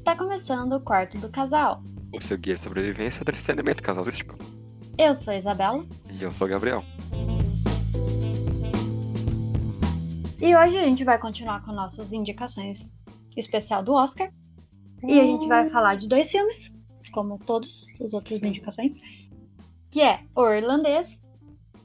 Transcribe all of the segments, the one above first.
Está começando o quarto do casal. O seu guia de sobrevivência do entretenimento casalístico. Eu sou a Isabela E eu sou o Gabriel. e hoje a gente vai continuar com nossas indicações especial do Oscar. E a gente vai falar de dois filmes, como todas as outras indicações, que é O Irlandês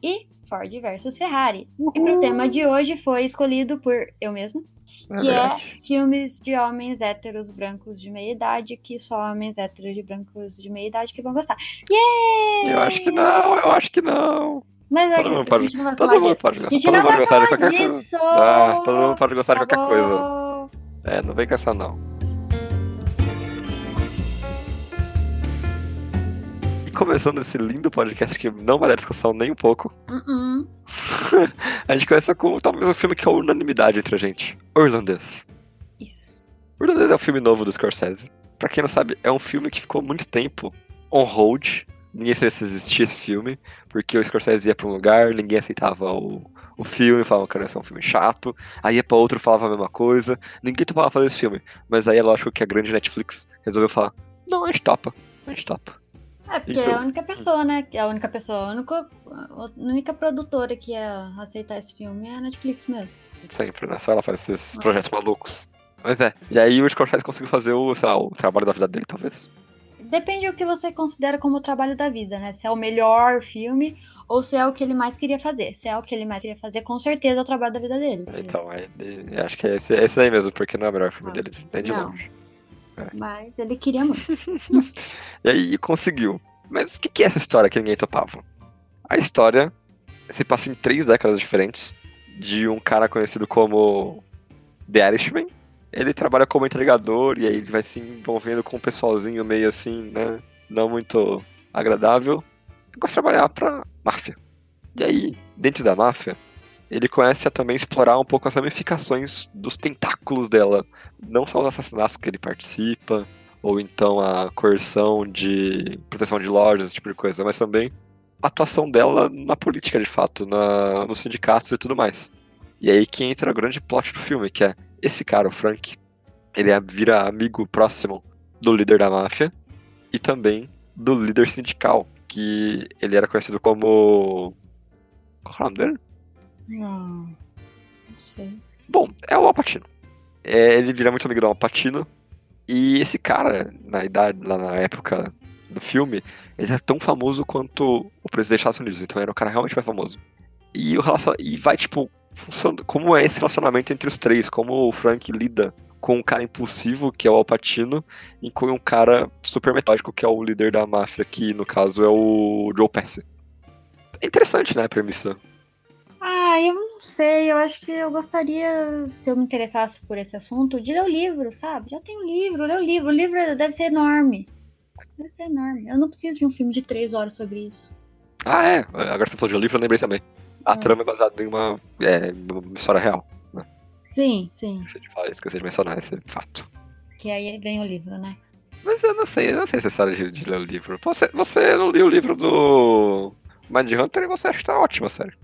e Ford versus Ferrari. E pro tema de hoje foi escolhido por eu mesmo, que é filmes de homens héteros brancos de meia idade, que só homens héteros de brancos de meia idade que vão gostar. Yeah! Eu acho que não, eu acho que não. Mas é Todo que mundo a pode, gente não vai todo falar mundo pode A Todo mundo pode gostar de qualquer coisa. disso! Ah, todo mundo pode gostar de qualquer coisa. É, não vem com essa não. Começando esse lindo podcast que não vai dar discussão nem um pouco, Uh-uh. a gente começa com talvez um filme que é unanimidade entre a gente. O Irlandês. Isso. O Irlandês é um filme novo do Scorsese. Pra quem não sabe, é um filme que ficou muito tempo on hold. Ninguém sabia se existia esse filme, porque o Scorsese ia pra um lugar, ninguém aceitava o, o filme, falava que era um filme chato. Aí ia pra outro, falava a mesma coisa. Ninguém topava fazer esse filme. Mas aí é lógico que a grande Netflix resolveu falar: não, a gente topa, a gente topa. É, porque Então- é a única pessoa, né? que é A única pessoa, a única, a única produtora que ia aceitar esse filme é a Netflix mesmo. Sempre, né? Só ela faz esses projetos malucos. Mas é. E aí o Scorsese conseguiu fazer o, sei lá, o trabalho da vida dele, talvez. Depende do que você considera como o trabalho da vida, né? Se é o melhor filme ou se é o que ele mais queria fazer. Se é o que ele mais queria fazer, com certeza é o trabalho da vida dele. porque- Então, é, é, acho que é esse, é esse aí mesmo, porque não é o melhor filme Ah, dele, nem de não. longe. Mas ele queria muito. E aí conseguiu. Mas o que, que é essa história que ninguém topava? A história se passa em três décadas diferentes de um cara conhecido como The Irishman. Ele trabalha como entregador e aí ele vai se envolvendo com um pessoalzinho meio assim, né? Não muito agradável. Ele gosta de trabalhar pra máfia. E aí, dentro da máfia, ele começa a também explorar um pouco as ramificações dos tentáculos dela. Não só os assassinatos que ele participa, ou então a coerção de proteção de lojas, esse tipo de coisa, mas também a atuação dela na política, de fato, na, nos sindicatos e tudo mais. E aí que entra o grande plot do filme, que é esse cara, o Frank, ele é- vira amigo próximo do líder da máfia e também do líder sindical, que ele era conhecido como... Qual é o nome dele? Não, não sei. Bom, é o Alpatino. É, ele vira muito amigo do Alpatino. E esse cara, na idade, lá na época do filme, ele é tão famoso quanto o presidente dos Estados Unidos. Então era um cara realmente mais famoso. E, o relacion... e vai, tipo, funcionando. Como é esse relacionamento entre os três? Como o Frank lida com um cara impulsivo, que é o Alpatino, e com um cara super metódico, que é o líder da máfia, que no caso é o Joe Pesci. É interessante, né, a premissa. Ah, eu não sei. Eu acho que eu gostaria, se eu me interessasse por esse assunto, de ler o livro, sabe? Já tem o livro, ler o livro. O livro deve ser enorme. Deve ser enorme. Eu não preciso de um filme de três horas sobre isso. Ah, é. Agora você falou de livro, eu lembrei também. A Hum. trama é baseada em uma, é, uma história real. Sim, sim. Deixa de falar, esqueci de mencionar esse fato. Que aí vem o livro, né? Mas eu não sei, eu não sei se é história de, de ler o livro. Você, você não leu o livro do Mind Hunter e você acha que tá ótima, sério.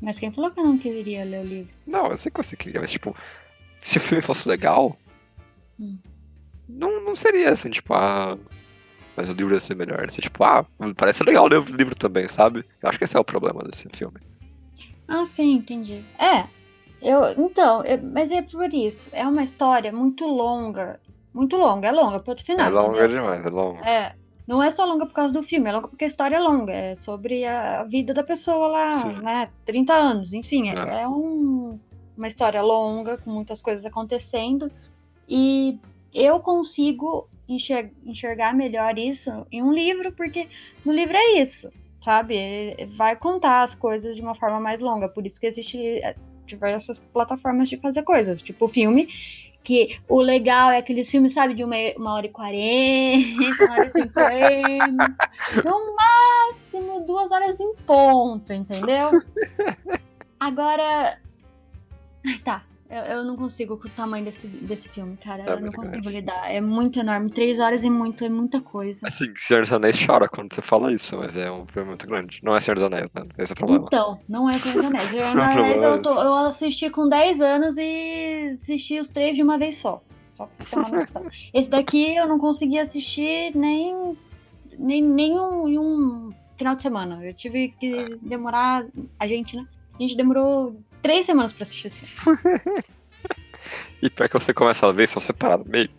Mas quem falou que eu não queria ler o livro? Não, eu sei que você queria, mas tipo, se o filme fosse legal, Hum. não, não seria assim, tipo, ah. Mas o livro ia ser melhor. Ia ser tipo, ah, parece legal ler o livro também, sabe? Eu acho que esse é o problema desse filme. Ah, sim, entendi. É, eu. Então, eu- mas é por isso. É uma história muito longa. Muito longa, é longa, ponto final. é longa entendeu? demais, é longa. É. Não é só longa por causa do filme, é longa porque a história é longa. É sobre a vida da pessoa lá, Sim. né? 30 anos, enfim. É, É. é um- uma história longa, com muitas coisas acontecendo. E eu consigo enxer- enxergar melhor isso em um livro, porque no livro é isso, sabe? Ele vai contar as coisas de uma forma mais longa. Por isso que existe é, diversas plataformas de fazer coisas. Tipo o filme, que o legal é aqueles filmes, sabe, de uma, uma hora e quarenta, uma hora e cinquenta. No máximo duas horas em ponto, entendeu? Agora. Ai, tá. Eu, eu não consigo com o tamanho desse, desse filme, cara. É eu não consigo grande. lidar. É muito enorme. Três horas é muito, é muita coisa. Assim, Senhor dos Anéis chora quando você fala isso, mas é um filme muito grande. Não é Senhor dos Anéis, né? Esse é o problema. Então, não é Senhor dos Anéis. Senhor dos O Anéis é eu, tô- eu assisti com 10 anos e assisti os três de uma vez só. Só pra você ter uma noção. Esse daqui eu não consegui assistir nem, nem, nem um, um final de semana. Eu tive que demorar. A gente, né? A gente demorou três semanas pra assistir esse filme. E pior que você começa a ver só separado meio.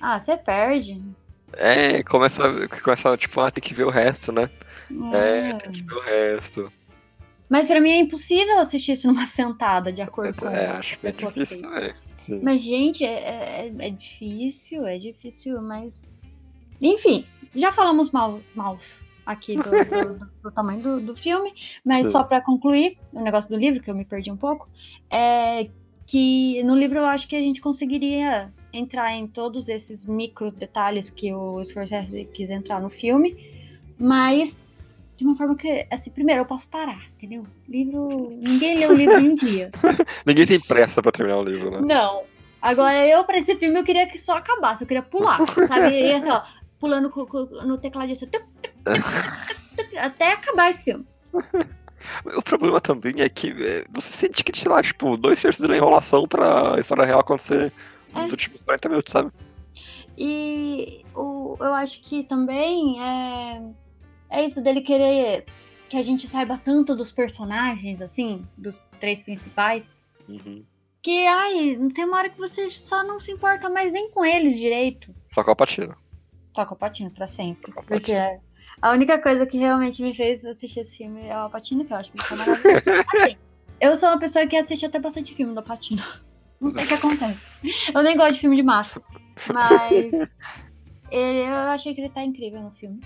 Ah, você perde. É, começa, começa tipo, ah, tem que ver o resto, né? É, É. tem que ver o resto. Mas pra mim é impossível assistir isso numa sentada, de acordo com É, acho bem difícil também. Sim. Mas, gente, é, é, é difícil, é difícil, mas. Enfim, já falamos maus, maus aqui do, do- do- tamanho do, do filme, mas Sim. só pra concluir o negócio do livro, que eu me perdi um pouco, é que no livro eu acho que a gente conseguiria entrar em todos esses micro detalhes que o Scorsese quis entrar no filme, mas de uma forma que, assim, primeiro eu posso parar, entendeu? Livro. Ninguém lê o livro em um dia. Ninguém tem pressa pra terminar o livro, né? Não. Agora, eu, pra esse filme, eu queria que só acabasse. Eu queria pular, sabe? E assim, ó, pulando no teclado assim, tuc, tuc, tuc, tuc, tuc, até acabar esse filme. O problema também é que é, você sente que, sei lá, tipo, dois terços da enrolação pra história real acontecer É. do tipo 40 minutos, sabe? E o, eu acho que também é, é isso dele querer que a gente saiba tanto dos personagens, assim, dos três principais, Uhum. que, ai, tem uma hora que você só não se importa mais nem com eles direito. Só com a patina. Só com o Patino pra sempre. Com a Porque Patino. a única coisa que realmente me fez assistir esse filme é o Patino, que eu acho que ele tá maravilhoso. Assim, eu sou uma pessoa que assiste até bastante filme do Patino. Não sei o que acontece. Eu nem gosto de filme de macho. Mas ele- eu achei que ele tá incrível no filme.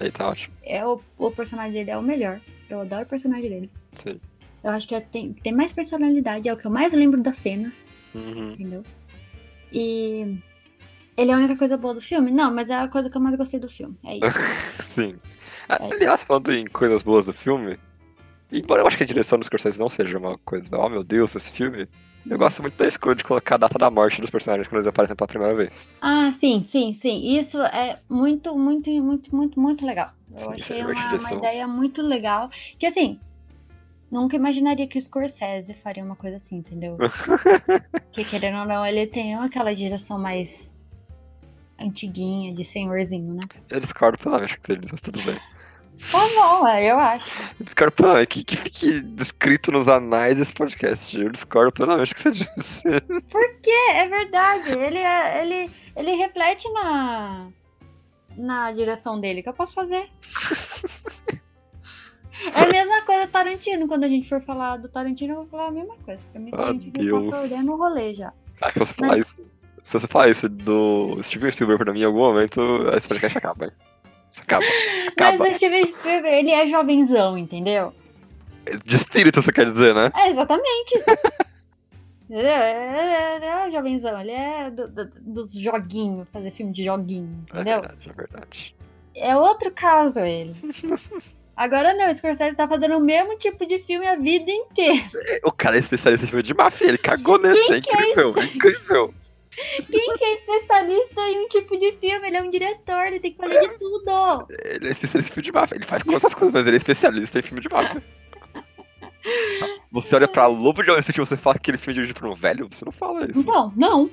Aí tá ótimo. É o, o personagem dele é o melhor. Eu adoro o personagem dele. Sim. Eu acho que é- tem, tem mais personalidade, é o que eu mais lembro das cenas, Uhum. entendeu? E ele é a única coisa boa do filme? Não, mas é a coisa que eu mais gostei do filme. É isso. Sim. É Aliás, falando em coisas boas do filme, embora eu acho que a direção dos Scorsese não seja uma coisa, oh meu Deus, esse filme, eu gosto muito da escolha de colocar a data da morte dos personagens quando eles aparecem pela primeira vez. Ah, sim, sim, sim. Isso é muito, muito, muito, muito, muito legal. Eu Sim, achei é uma, uma ideia muito legal. Que assim, nunca imaginaria que o Scorsese faria uma coisa assim, entendeu? que querendo ou não, ele tem aquela direção mais antiguinha, de senhorzinho, né? Eu discordo com o que você diz, mas tudo bem. Tá bom, é, eu acho. Eu discordo plenamente, que, que fique descrito nos anais desse podcast. Eu discordo plenamente do que você disse. É, é verdade. Ele, é- ele, ele reflete na, na direção dele. O que eu posso fazer? É a mesma coisa Tarantino. Quando a gente for falar do Tarantino, eu vou falar a mesma coisa. Pra mim, Ah, Tarantino Deus. tá perdendo o rolê já. Ah, que você falar Mas- isso. Se você falar isso do Steven Spielberg pra mim em algum momento, esse podcast acaba. Isso acaba. Acaba. Mas o Steven Spielberg, ele é jovenzão, entendeu? De espírito, você quer dizer, né? É, exatamente. É, ele é jovenzão, ele é do- do- dos joguinhos, fazer filme de joguinho, É entendeu? verdade, é verdade. É outro caso ele. Agora não, o Scorsese tá fazendo o mesmo tipo de filme a vida inteira. O cara é especialista em filme de máfia, ele cagou nesse, é incrível, é incrível. Quem que é especialista em um tipo de filme? Ele é um diretor, ele tem que fazer de tudo. Ele é especialista em filme de máfia, ele faz outras coisas, mas ele é especialista em filme de máfia. Você olha pra Lobo de Wall Street e você fala que aquele filme é dirigido por um velho? Você não fala isso. Então, não.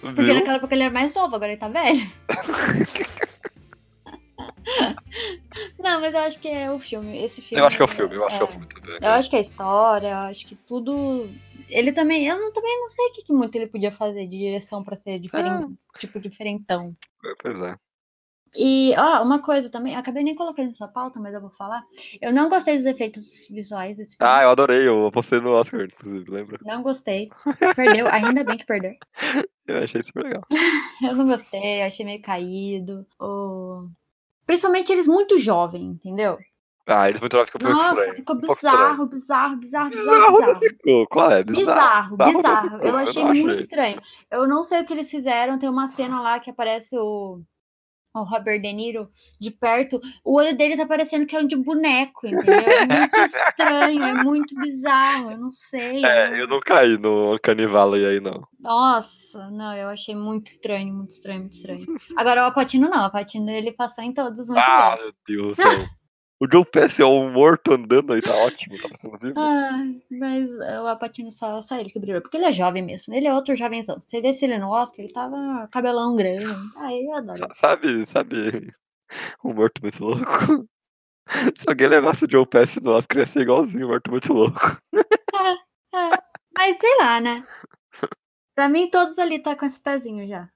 Porque Viu? naquela época ele era mais novo, agora ele tá velho. não, mas eu acho que é o filme. Esse filme. Eu acho que é o filme, eu acho que é o é. filme também. Eu acho que é a história, eu acho que tudo. Ele também. Eu não- também não sei o que, que muito ele podia fazer de direção pra ser diferente, tipo diferentão. Pois é. E, ó, uma coisa também, acabei nem colocando nessa pauta, mas eu vou falar. Eu não gostei dos efeitos visuais desse filme. Ah, eu adorei, eu postei no Oscar, inclusive, lembra? Não gostei. Perdeu, ainda bem que perdeu. Eu achei super legal. Eu não gostei, achei meio caído. O... Principalmente eles muito jovens, entendeu? Ah, eles muito lá ficam um pouco Nossa, estranho. ficou Um bizarro, bizarro, bizarro, bizarro, Bizarro. Ficou, qual é? Bizarro. Bizarro, Bizarro bizarro. Eu eu achei achei. muito estranho. Eu não sei o que eles fizeram. Tem uma cena lá que aparece o, o Robert De Niro de perto. O olho dele tá parecendo que é um de boneco, entendeu? É muito estranho, é muito bizarro. Eu não sei. É, eu não caí no Canivale aí, não. Nossa, não, eu achei muito estranho, muito estranho, muito estranho. Agora o Apatino não, o Apatino ele passou em todos muito Ah, bom. meu Deus do céu. O Joe Pesci é um morto andando aí, tá ótimo, tá sendo vivo. Ai, mas o Apatino só, só ele que brilhou. Porque ele é jovem mesmo. Ele é outro jovenzão. Você vê se ele no Oscar, ele tava cabelão grande. Ai, eu adoro. Sa- Sabe, sabe, um morto muito louco? Se alguém levasse o Joe Pesci no Oscar, ia ser igualzinho, um morto muito louco. É, mas sei lá, né? Pra mim, todos ali tá com esse pezinho já.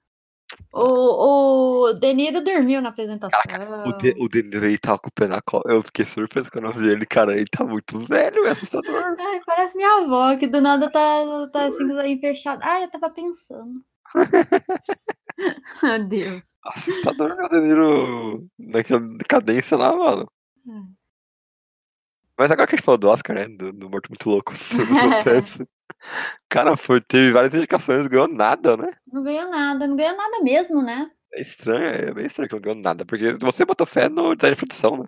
O, o Deniro dormiu na apresentação. O, de, o Deniro aí tava com o pé na cola. Eu fiquei surpreso quando eu vi ele, cara. Ele tá muito velho, é assustador. Ai, parece minha avó, que do nada tá, tá assim, olhinhos fechados. Ai, eu tava pensando. Meu Deus. Assustador, meu Deniro naquela decadência lá, mano. Hum. Mas agora que a gente falou do Oscar, né? Do, do Morto Muito Louco. Cara, foi, teve várias indicações, ganhou nada, né? Não ganhou nada, não ganhou nada mesmo, né? É estranho, é bem estranho que não ganhou nada. Porque você botou fé no design de produção, né?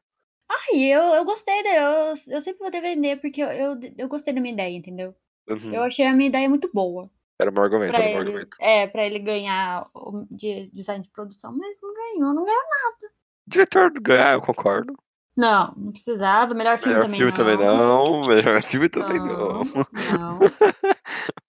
Ai, eu, eu gostei, da- eu, eu sempre vou defender, porque eu, eu, eu gostei da minha ideia, entendeu? Uhum. Eu achei a minha ideia muito boa. Era um argumento, Pra era um ele, argumento. é, pra ele ganhar o de design de produção, mas não ganhou, não ganhou. Diretor ganhar, eu concordo. Não, não precisava. Melhor filme Melhor também filme não. também não. Melhor filme também não. Não.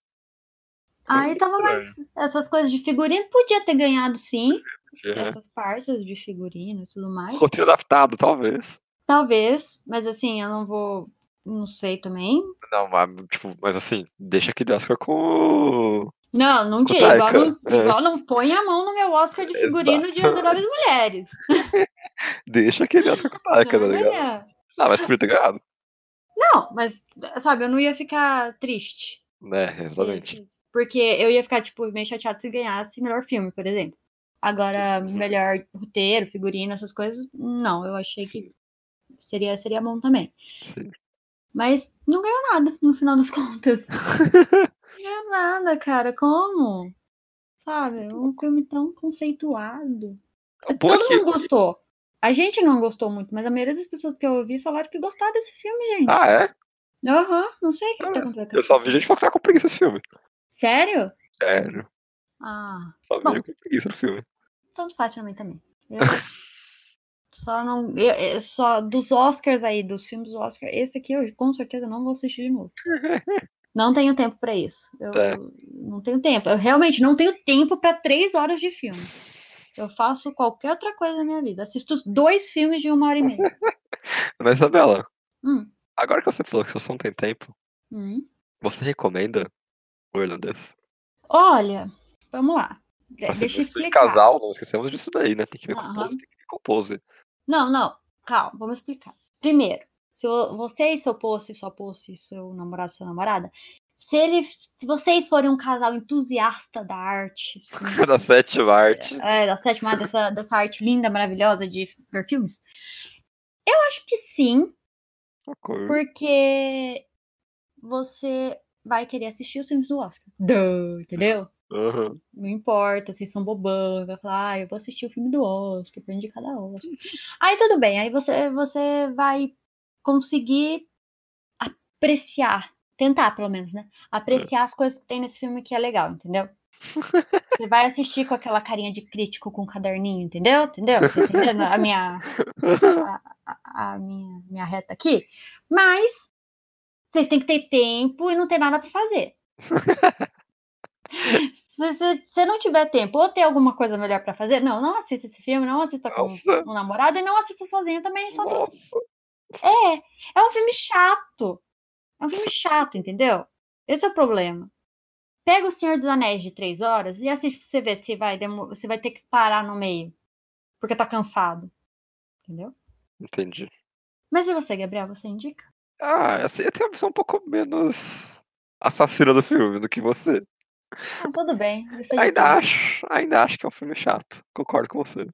Aí tava mais. Essas coisas de figurino podia ter ganhado sim. É. Essas partes de figurino e tudo mais. Roteiro adaptado, talvez. Talvez, mas assim, eu não vou. Não sei também. Não, mas, tipo, mas assim, deixa aquele Oscar com. Não, não tira. Igual é. igual não põe a mão no meu Oscar de figurino de Exato. Adoráveis Mulheres. Deixa aquele Oscar com o Taika, tá ligado? Não, mas podia ter ganhado. Não, mas, sabe, eu não ia ficar triste. Né, exatamente. Porque eu ia ficar, tipo, meio chateado se ganhasse melhor filme, por exemplo. Agora, melhor roteiro, figurino, essas coisas, não, eu achei que Sim, seria, seria bom também. sim. Mas não ganhou nada, no final das contas. Não ganhou nada, cara. Como? Sabe? Um filme tão conceituado. Todo que- mundo gostou. A gente não gostou muito, mas a maioria das pessoas que eu ouvi falaram que gostaram desse filme, gente. Ah, é? Aham, não sei o que tá acontecendo. Eu só vi gente falar que tá com preguiça desse filme. Sério? Sério. Ah, Só vi gente com preguiça do filme. tanto faz pra mim também. Eu só não. eu- eu só dos Oscars aí, dos filmes do Oscar, esse aqui eu com certeza não vou assistir de novo. Não tenho tempo pra isso. Eu É. não tenho tempo. Eu realmente não tenho tempo pra três horas de filme. Eu faço qualquer outra coisa na minha vida. Assisto dois filmes de uma hora e meia. Mas, Isabela, Hum, agora que você falou que você não tem tempo, hum. você recomenda o irlandês? Olha, vamos lá. De- ser Deixa eu explicar. casal, não esquecemos disso daí, né? Tem que ver Aham. compose, tem que ver compose. Não, não. Calma, vamos explicar. Primeiro, se você e seu poço, sua poço e seu namorado, sua namorada, se, ele, se vocês forem um casal entusiasta da arte, assim, da sétima arte. é, da sétima arte, dessa, dessa arte linda, maravilhosa de ver filmes, eu acho que sim, Socorro. porque você vai querer assistir os filmes do Oscar. Duh, entendeu? Aham. Não importa, vocês são bobão, vai falar, ah, eu vou assistir o filme do Oscar, pra indicar da Oscar. Aí tudo bem, aí você, você vai conseguir apreciar, tentar pelo menos, né? Apreciar as coisas que tem nesse filme que é legal, entendeu? Você vai assistir com aquela carinha de crítico com um caderninho, entendeu? Entendeu? Tá entendendo a minha, a, a- minha, minha reta aqui? Mas vocês têm que ter tempo e não ter nada pra fazer. Se se- se não tiver tempo ou ter alguma coisa melhor pra fazer, não, não assista esse filme, não assista com Nossa. um namorado e não assista sozinho também, só pra é, é um filme chato. É um filme chato, entendeu? Esse é o problema. Pega o Senhor dos Anéis de três horas e assiste pra você ver se vai, se vai ter que parar no meio. Porque tá cansado. Entendeu? Entendi. Mas e você, Gabriel? Você indica? Ah, assim, eu tenho uma visão um pouco menos assassina do filme do que você. Ah, tudo bem. É Ainda tudo. acho, ainda acho que é um filme chato. Concordo com você.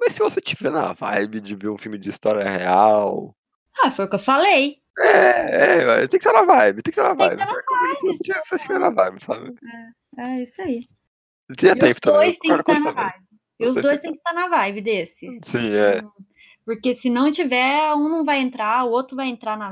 Mas se você tiver na vibe de ver um filme de história real. Ah, foi o que eu falei. É, é, tem que estar na vibe, tem que estar na Tem que vibe. estar estiver na vibe, sabe? É isso aí. Tinha E os dois têm que estar na vibe. E os dois têm que estar na vibe desse. Sim, é. Hum, Porque se não tiver, um não vai entrar, o outro vai entrar na.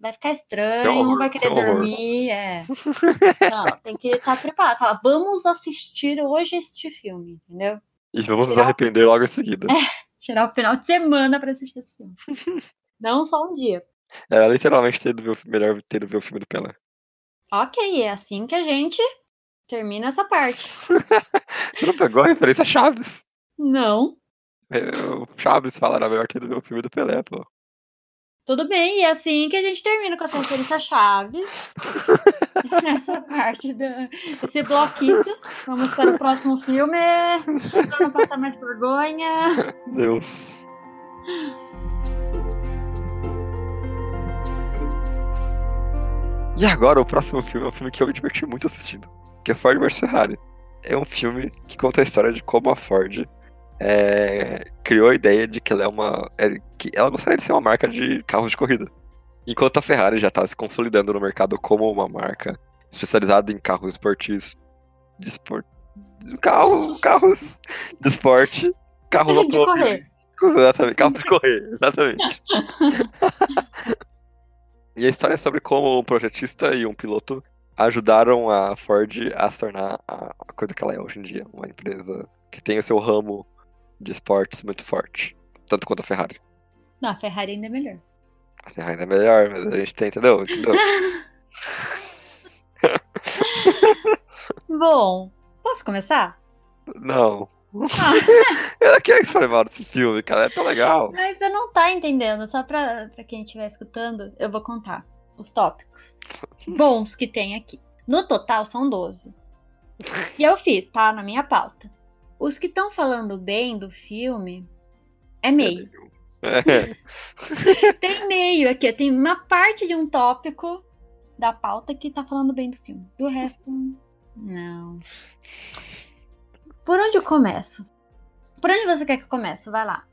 Vai ficar estranho, um horror, vai querer é um horror. dormir. É. Não, tem que estar preparado. Falar, vamos assistir hoje este filme, entendeu? E vamos nos Tirar- arrepender logo em seguida. Tirar o final de semana pra assistir esse filme. Não só um dia. Era literalmente ter ver o, melhor ter ver o filme do Pelé. Ok, é assim que a gente termina essa parte. Você não pegou a referência Chaves? Não. É, o Chaves fala, era melhor ter ver o filme do Pelé, pô. Tudo bem, e é assim que a gente termina com essa referência Chaves. Essa parte desse bloquinho. Vamos para o próximo filme. Pra não passar mais vergonha. Deus. E agora, o próximo filme é um filme que eu me diverti muito assistindo, que é Ford vs Ferrari. É um filme que conta a história de como a Ford é, criou a ideia de que ela é uma. É, que ela gostaria de ser uma marca de carros de corrida. Enquanto a Ferrari já está se consolidando no mercado como uma marca especializada em carros esportivos. De esport... Carro, carros de esporte, carros De correr. Exatamente, carro de correr, exatamente. E a história é sobre como um projetista e um piloto ajudaram a Ford a se tornar a coisa que ela é hoje em dia, uma empresa que tem o seu ramo de esportes muito forte, tanto quanto a Ferrari. Não, a Ferrari ainda é melhor. A Ferrari ainda é melhor, mas a gente tem, entendeu? entendeu? Bom, posso começar? Não. Eu não quero que você fale mal desse filme, cara, é tão legal. mas você não tá entendendo. Só pra, pra quem estiver escutando, eu vou contar os tópicos bons que tem aqui. No total são 12. Que eu fiz, tá? Na minha pauta. Os que estão falando bem do filme é meio. É. Tem meio aqui, tem uma parte de um tópico da pauta que tá falando bem do filme. Do resto, não. Por onde eu começo? Por onde você quer que eu comece? Vai lá.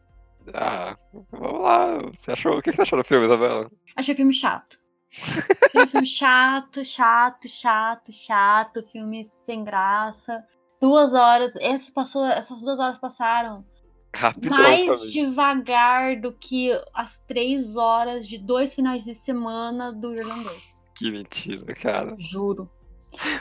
Ah, vamos lá. Você achou... O que você achou do filme, Isabela? Achei o filme chato. Filme chato, chato, chato, chato. Filme sem graça. Duas horas. Essa passou, essas duas horas passaram Rapidão mais devagar do que as três horas de dois finais de semana do irlandês. Que mentira, cara. Juro.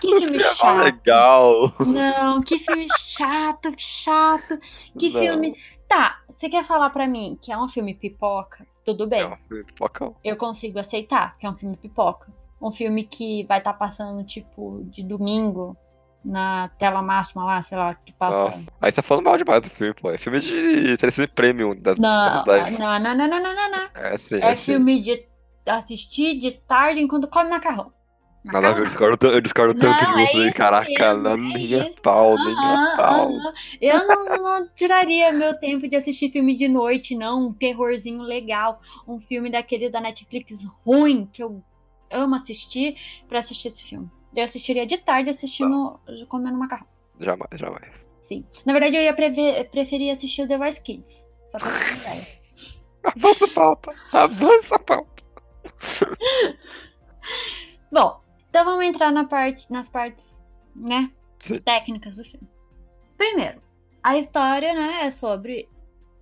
Que filme chato. legal. Não, que filme chato, chato. Que Não. filme. Tá, você quer falar pra mim que é um filme pipoca? Tudo bem, É um filme pipocão. eu consigo aceitar que é um filme pipoca. Um filme que vai estar passando, tipo, de domingo na tela máxima lá, sei lá, que passa. Nossa. Aí você tá falando mal demais do filme, pô. É filme de telecine premium da Não, 10. não, não, não, não, não, não, não. É sim, É é sim. filme de assistir de tarde enquanto come macarrão. Nada a ver, eu discordo, eu discordo tanto Não, de é você. isso Caraca, mesmo, não, é nem a isso. pau, nem a pau. Eu não, não tiraria meu tempo de assistir filme de noite, não. Um terrorzinho legal. Um filme daqueles da Netflix ruim, que eu amo assistir, pra assistir esse filme. Eu assistiria de tarde assistindo, comendo macarrão. Jamais, jamais. Sim. Na verdade, eu ia preve- preferir assistir o The Voice Kids. Só pra ter uma ideia. Avança a pauta. Avança a pauta. Bom, então vamos entrar na parte, nas partes, né, Sim. técnicas do filme. Primeiro, a história, né, é sobre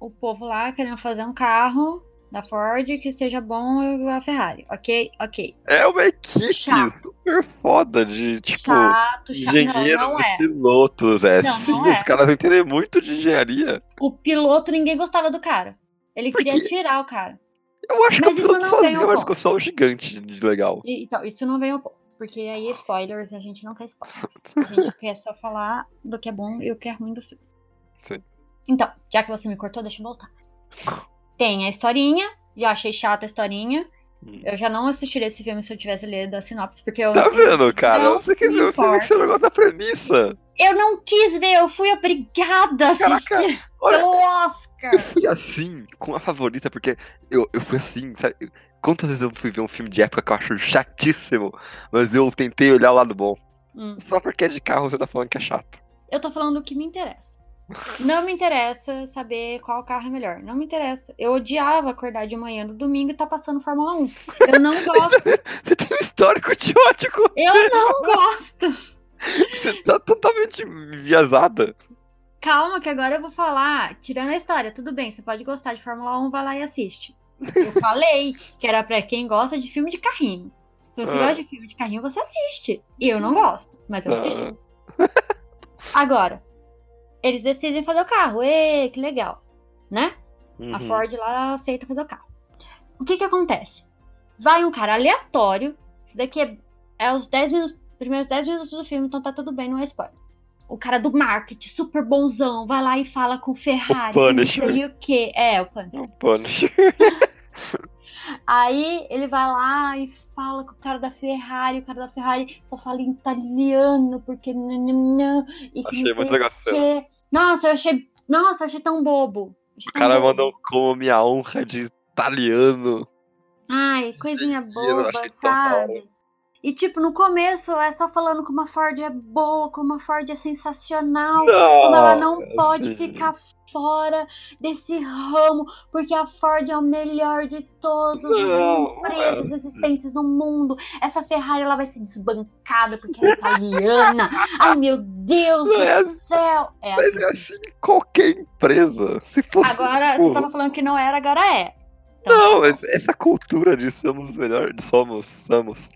o povo lá querendo fazer um carro da Ford que seja bom igual a Ferrari, ok? Ok. É uma equipe Chato. super foda de, tipo, chato, chato. Não, engenheiros não e é. pilotos. É, Não, sim, não é. os caras não entendem muito de engenharia. O piloto, ninguém gostava do cara. Ele queria tirar o cara. Eu acho Mas que o piloto não sozinho é uma discussão gigante de legal. E- então, isso não vem ao ponto. Porque aí, spoilers, a gente não quer spoilers. A gente quer só falar do que é bom e o que é ruim do filme. Sim. Então, já que você me cortou, deixa eu voltar. Tem a historinha, já achei chata a historinha. Hum. Eu já não assistiria esse filme se eu tivesse lido a sinopse, porque eu. Tá vendo, cara? Não Você quer ver o filme que você não gosta da premissa. Eu não quis ver, eu fui obrigada a assistir Caraca, olha, pelo Oscar. Eu fui assim com a favorita, porque eu, eu fui assim, sabe? Quantas vezes eu fui ver um filme de época que eu acho chatíssimo, mas eu tentei olhar o lado bom. Hum, Só porque é de carro você tá falando que é chato. eu tô falando o que me interessa. Não me interessa saber qual carro é melhor. Não me interessa. Eu odiava acordar de manhã no domingo e tá passando Fórmula 1. Eu não gosto. Você tem um histórico de ódio com Eu não gosto. Você tá totalmente enviesada. Calma, que agora eu vou falar. Tirando a história, tudo bem, você pode gostar de Fórmula 1, vai lá e assiste. Eu falei que era pra quem gosta de filme de carrinho. Se você Ah. gosta de filme de carrinho, você assiste. Eu não gosto, mas eu assisti. Ah, Agora, eles decidem fazer o carro. Ê, que legal. Né? Uhum. A Ford lá aceita fazer o carro. O que que acontece? Vai um cara aleatório. Isso daqui é, é os 10 minutos, primeiros 10 minutos do filme, então tá tudo bem, não é spoiler. O cara do marketing, super bonzão, vai lá e fala com o Ferrari, não Punisher. sei o quê. É, o Punisher. O Punisher. Aí ele vai lá e fala com o cara da Ferrari, o cara da Ferrari só fala em italiano, porque e que Achei não muito legal essa. Nossa, eu achei. Nossa, eu achei tão bobo. Achei O tão cara bobo. mandou como minha honra de italiano. Ai, coisinha boba, sabe? E tipo, no começo é só falando como a Ford é boa, como a Ford é sensacional, como ela não pode assim, ficar fora desse ramo, porque a Ford é o melhor de todas Não, as empresas é. existentes no mundo. Essa Ferrari ela vai ser desbancada porque ela é italiana. Ai meu Deus Não do é céu! É Mas assim. é assim em qualquer empresa. Se fosse. Agora, tipo, você tava falando que não era, agora é. Então, Não, mas essa cultura de somos os melhores. Somos, somos.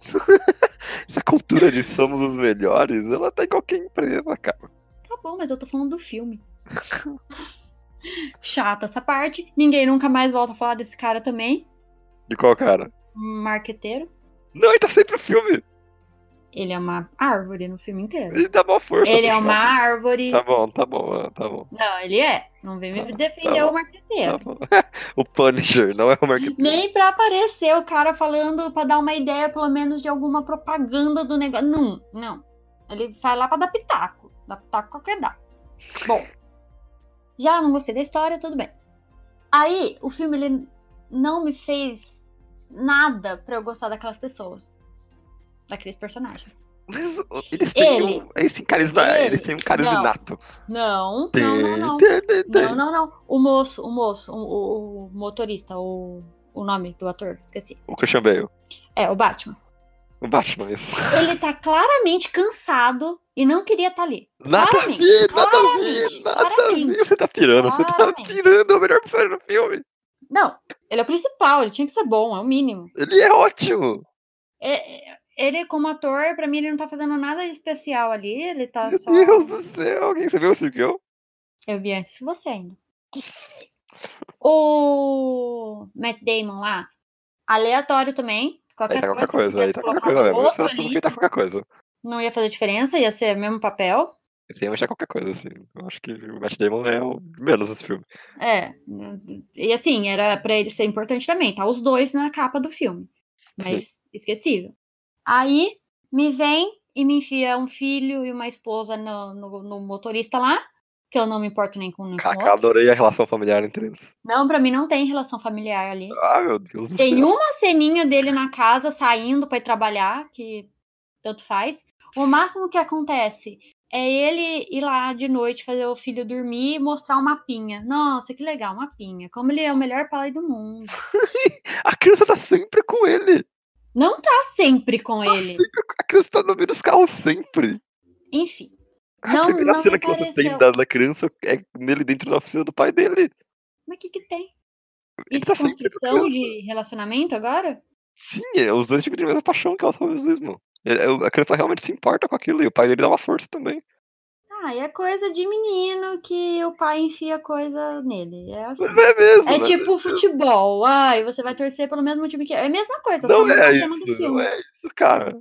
essa cultura de somos os melhores, ela tá em qualquer empresa, cara. Tá bom, mas eu tô falando do filme. Chata essa parte. Ninguém nunca mais volta a falar desse cara também. De qual cara? Marqueteiro. Não, ele tá sempre no filme. Ele é uma árvore no filme inteiro. Ele dá maior força. Ele é uma árvore. Tá bom, tá bom, ah, tá bom. Não, ele é. Não vem me Tá, defender tá o marqueteiro. Tá o Punisher, não é o marketing. Nem pra aparecer o cara falando pra dar uma ideia, pelo menos, de alguma propaganda do negócio. Não, não. Ele vai lá pra dar pitaco. Dá pitaco qualquer dá. Bom, já não gostei da história, tudo bem. Aí, o filme, ele não me fez nada pra eu gostar daquelas pessoas. Daqueles personagens. Mas eles têm, Ele. um, eles têm carisma. Ele. Eles têm um carisma Não. inato. Não, Tem, não, não, não. tem, tem, tem. Não, não, não. O moço, o moço, o, o- o motorista, o, o nome do ator, esqueci. O Christian Bale. É, o Batman. O Batman, isso. Ele tá claramente cansado e não queria estar ali. Nada a Claramente, ver, nada a ver, claramente, nada a ver. claramente. Você tá pirando, você tá Claramente. pirando. É o melhor personagem do filme. Não, ele é o principal, ele tinha que ser bom, é o mínimo. Ele é ótimo. É- é- Ele, como ator, pra mim, ele não tá fazendo nada de especial ali, ele tá Meu só. Deus do céu. Alguém você viu o que eu? Eu vi antes que você ainda. O Matt Damon lá, aleatório também. Qualquer Aí tá qualquer coisa, coisa, aí tá qualquer coisa mesmo. Esse assunto aqui tá qualquer coisa. Não ia fazer diferença, ia ser o mesmo papel. Esse realmente é qualquer coisa, assim. Eu acho que o Matt Damon é o menos desse filme. É. E assim, era pra ele ser importante também, tá? Os dois na capa do filme. Mas esquecível. Aí me vem e me enfia um filho e uma esposa no, no, no motorista lá, que eu não me importo nem com Caraca, outro. adorei a relação familiar entre eles. Não, pra mim não tem relação familiar ali. Ah, meu Deus do Tem céu. uma ceninha dele na casa saindo pra ir trabalhar, que tanto faz. O máximo que acontece é ele ir lá de noite fazer o filho dormir e mostrar um mapinha. Nossa, que legal, um mapinha. Como ele é o melhor pai do mundo. A criança tá sempre com ele. Não tá sempre com Tá ele. sempre A criança tá no meio dos carros sempre. Enfim. A Não, primeira não cena que você tem da, da criança é nele dentro da oficina do pai dele. Mas o que que tem? Ele Isso tá é construção de relacionamento agora? Sim, é, os dois dividem a mesma paixão que ela mesmo. É, é, A criança realmente se importa com aquilo e o pai dele dá uma força também. Ah, é coisa de menino que o pai enfia coisa nele. É assim. Mas é mesmo. É né? tipo futebol. Ai, você vai torcer pelo mesmo time que. É a mesma coisa, Não é a isso, não é isso, cara.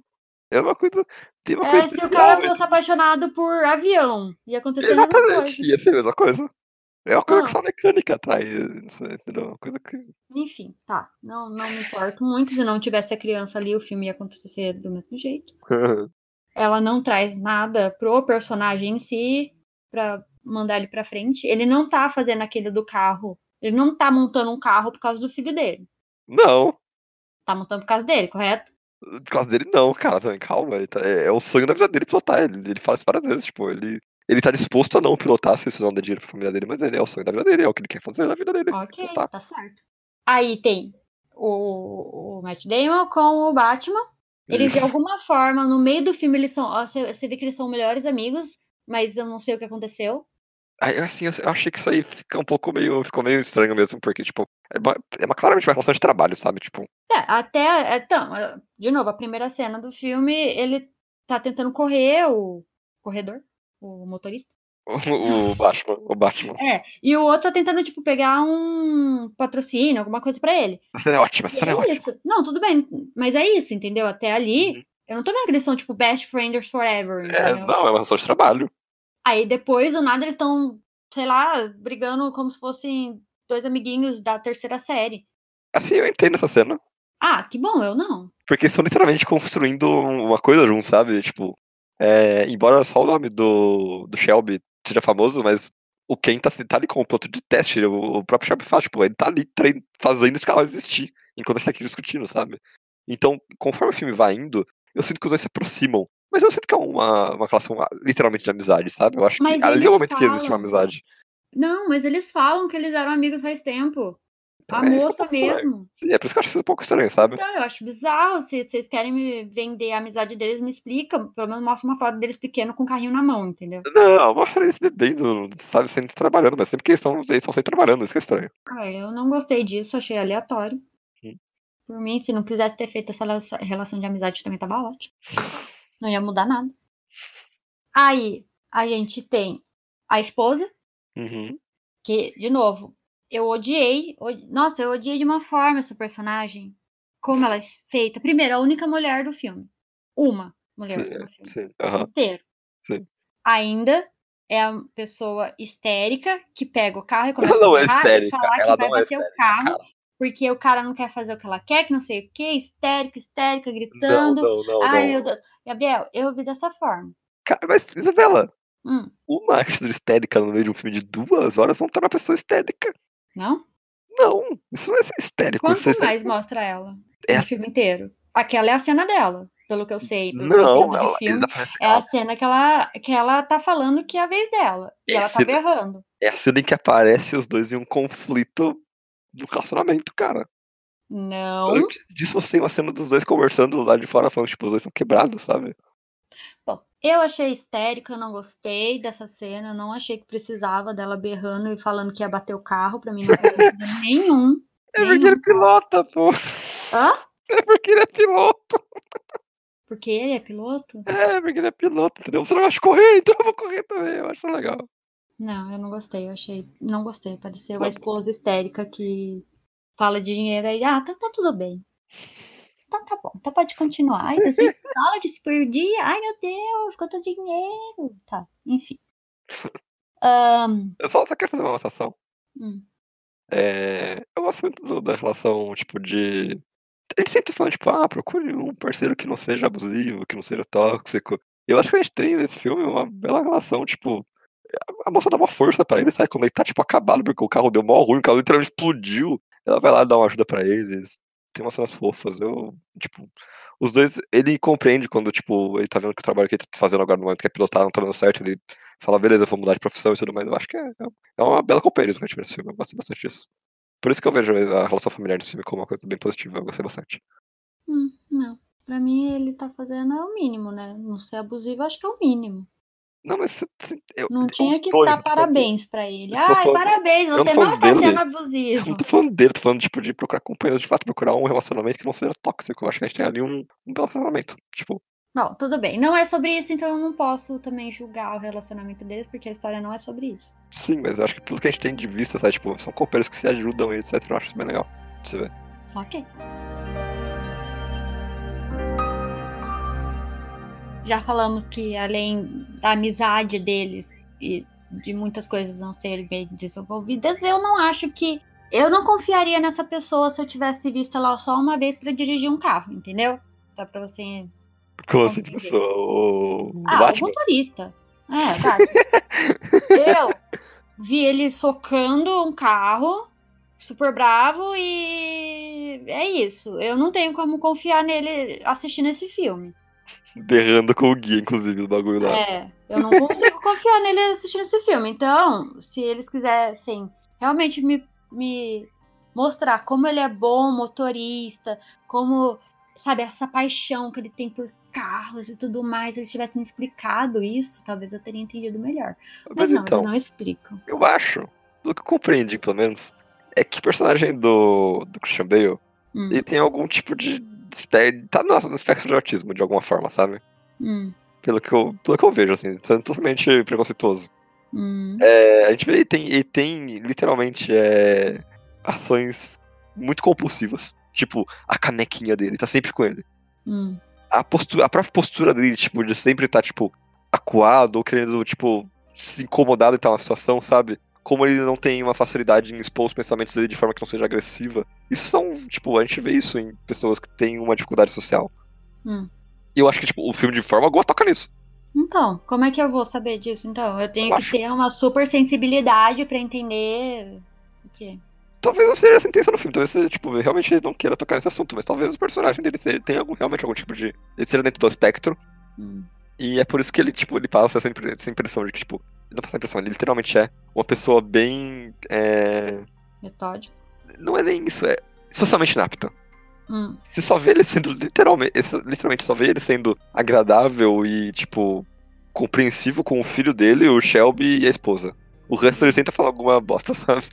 É uma coisa. Tem uma É, coisa se o cara fosse apaixonado por avião, ia acontecer a mesma Exatamente, coisa. ia ser a mesma coisa. É uma coisa Ah. que só a mecânica atrai. Isso, entendeu? Uma coisa que. Enfim, tá. Não, não me importo muito. Se não tivesse a criança ali, o filme ia acontecer do mesmo jeito. Ela não traz nada pro personagem em si pra mandar ele pra frente. Ele não tá fazendo aquele do carro. Ele não tá montando um carro por causa do filho dele. não, Tá montando por causa dele, correto? por causa dele não, cara. Também, calma. ele tá- é, é o sonho da vida dele pilotar. Ele, ele fala isso várias vezes. Tipo, ele, ele tá disposto a não pilotar se isso não der dinheiro pra família dele, mas ele é o sonho da vida dele, é o que ele quer fazer na vida dele. Ok, Tá. tá certo. Aí tem o, o Matt Damon com o Batman. Eles, de Isso. alguma forma, no meio do filme, eles são. ó, Você você vê que eles são melhores amigos, mas eu não sei o que aconteceu. Aí, assim, eu, achei que isso aí fica um pouco meio. Ficou meio estranho mesmo, porque, tipo, é, uma, é uma, claramente uma relação de trabalho, sabe? Tipo, É, até. Então, é, de novo, a primeira cena do filme, ele tá tentando correr, o corredor, o motorista. O, Batman, o Batman. É, e o outro tá tentando, tipo, pegar um patrocínio, alguma coisa pra ele. Essa cena é ótima, essa E cena é é ótima. isso. Não, tudo bem, mas é isso, entendeu? Até ali, Uhum. eu não tô vendo que eles são, tipo, best frienders forever, É, entendeu? não, é uma relação de trabalho. Aí depois, do nada, eles estão, sei lá, brigando como se fossem dois amiguinhos da terceira série. Assim, eu entendo essa cena. Ah, que bom, eu não. Porque estão literalmente construindo um- uma coisa junto, sabe? Tipo, é, embora só o nome do, do Shelby seja famoso, mas o Ken tá, tá ali como piloto de teste. O, o próprio Shelby fala, tipo, ele tá ali trein- fazendo esse carro existir, enquanto a gente tá aqui discutindo, sabe? Então, conforme o filme vai indo, eu sinto que os dois se aproximam. Mas eu sinto que é uma, uma relação ah, literalmente de amizade, sabe? Eu acho Mas que ali é o momento que existe uma falam. amizade. Não, mas eles falam que eles eram amigos faz tempo. Então, A é é um moça mesmo. Sim, é por isso que eu acho isso um pouco estranho, sabe? Então, eu acho bizarro. Se vocês querem me vender a amizade deles, me explica. Pelo menos mostra uma foto deles pequeno com o carrinho na mão, entendeu? Não, mostra eles bebendo, sabe, sempre trabalhando, mas sempre que eles estão, eles estão sempre trabalhando, isso que é estranho. Ah, eu não gostei disso, achei aleatório. Hum. Por mim, se não quisesse ter feito essa relação- relação de amizade, também tava ótimo. Não ia mudar nada. Aí, a gente tem a esposa, Uhum. que, de novo, eu odiei. odi- Nossa, eu odiei de uma forma essa personagem. Como ela é feita. Primeiro, a única mulher do filme. Uma mulher Sim, do filme. sim, aham. Inteiro. Sim. Ainda é a pessoa histérica que pega o carro e começa Ela não a é e histérica, falar ela que vai é bater o carro. cara. Porque o cara não quer fazer o que ela quer, que não sei o que, histérica, histérica, gritando. não, não, Ai, não. meu Deus. Gabriel, eu vi dessa forma. Cara, mas, Isabela, Hum, uma atitude histérica no meio de um filme de duas horas não torna a pessoa histérica. Não? Não, isso não é ser histérico. Quanto é mais histérico. mostra ela É- no filme inteiro? Aquela é a cena dela, pelo que eu sei. Pelo que eu Não, ela, filme. É a cena que ela, que ela tá falando que é a vez dela. E É ela tá cena- berrando. é a cena em que aparece os dois em um conflito no relacionamento, cara. Não. Antes disso, você tem uma cena dos dois conversando lá de fora, falando, tipo, os dois são quebrados, sabe? Eu achei histérico, eu não gostei dessa cena, eu não achei que precisava dela berrando e falando que ia bater o carro, pra mim não faz nenhum. É porque ele nenhum. pilota, pô. Hã? É porque ele é piloto. Porque ele é piloto? É, porque ele é piloto, entendeu? Você não gosta de correr, então eu vou correr também. Eu acho legal. Não, eu não gostei, eu achei. Não gostei. Pareceu Tá a bom. esposa histérica que fala de dinheiro aí. Ah, tá, tá tudo bem. Tá, tá bom, tá, pode continuar. Ai, 200 dólares por dia? Ai, meu Deus, quanto dinheiro. Tá, enfim. Ahn, Eu só, só quero fazer uma anotação. hum, É, eu gosto muito do- da relação, tipo, de. Gente sempre fala, tipo, ah, procure um parceiro que não seja abusivo, que não seja tóxico. Eu acho que a gente tem nesse filme uma bela relação, tipo. A moça dá uma força pra ele, sabe? Quando ele tá, tipo, acabado, porque o carro deu mó ruim, o carro literalmente explodiu. Ela vai lá dar uma ajuda pra eles. Tem umas cenas fofas. Eu, tipo. Os dois, ele compreende quando, tipo, ele tá vendo que o trabalho que ele tá fazendo agora no momento que é pilotar não tá dando certo, ele fala, beleza, eu vou mudar de profissão e tudo mais. Eu acho que é, é uma bela companheirismo que a gente vê nesse filme. Eu gosto bastante disso. Por isso que eu vejo a relação familiar desse filme como uma coisa bem positiva. Eu gostei bastante. hum, não. Pra mim, ele tá fazendo é o mínimo, né? Não ser abusivo, acho que é o mínimo. Não, mas eu, Não tinha que dois, dar eu tô falando- parabéns pra ele. eu Ai, falando- parabéns, eu não você não falando está dele. sendo Eu abusivo. não tô falando dele, tô falando tipo, de procurar companheiros, de fato, procurar um relacionamento que não seja tóxico. Eu acho que a gente tem ali um, um relacionamento. Tipo, Bom, tudo bem. Não é sobre isso, então eu não posso também julgar o relacionamento deles, porque a história não é sobre isso. sim, mas eu acho que pelo que a gente tem de vista, sabe? Tipo, são companheiros que se ajudam e etc. Eu acho isso bem legal. Você vê. Ok. Já falamos que além da amizade deles e de muitas coisas não serem bem desenvolvidas, eu não acho que. Eu não confiaria nessa pessoa se eu tivesse visto ela só uma vez pra dirigir um carro, entendeu? Só pra você. Como assim, pessoa? O, Ah, o motorista. É, Batman. eu vi ele socando um carro, super bravo, e é isso. Eu não tenho como confiar nele assistindo esse filme. Berrando com o guia, inclusive, do bagulho lá. É, eu não consigo confiar nele assistindo esse filme. Então, se eles quisessem realmente me, me mostrar como ele é bom motorista, como, sabe, essa paixão que ele tem por carros e tudo mais, eles tivessem me explicado isso, talvez eu teria entendido melhor. Mas, Mas não, então, não explicam. eu acho, pelo que eu compreendi, pelo menos, é que o personagem do, do Christian Bale, Hum, ele tem algum tipo de. Tá no, no espectro de autismo, de alguma forma, sabe? hum, Pelo que eu, pelo que eu vejo, assim, sendo totalmente preconceituoso. Hum, É, a gente vê ele tem, ele tem literalmente é, ações muito compulsivas. Tipo, a canequinha dele tá sempre com ele. hum, A, postura, a própria postura dele, tipo, de sempre estar, tipo, acuado ou querendo, tipo, se incomodado em tal situação, sabe? Como ele não tem uma facilidade em expor os pensamentos dele de forma que não seja agressiva. Isso são, tipo, a gente vê isso em pessoas que têm uma dificuldade social. hum. E eu acho que, tipo, o filme de forma alguma toca nisso. Então, como é que eu vou saber disso? Então, eu tenho Eu que acho- ter uma super sensibilidade pra entender o quê? Talvez não seja a intenção do filme, talvez você, tipo, realmente ele não queira tocar nesse assunto, mas talvez o personagem dele seja- tenha algum, realmente algum tipo de. Ele seja dentro do espectro. Hum, E é por isso que ele, tipo, ele passa essa, impre- essa impressão de que, tipo, não passa a impressão, ele literalmente é uma pessoa bem. É... metódico. Não é nem isso, é socialmente inapta. Hum, Você só vê ele sendo literalmente. Literalmente só vê ele sendo agradável e, tipo, compreensivo com o filho dele, o Shelby e a esposa. O resto ele tenta falar alguma bosta, sabe?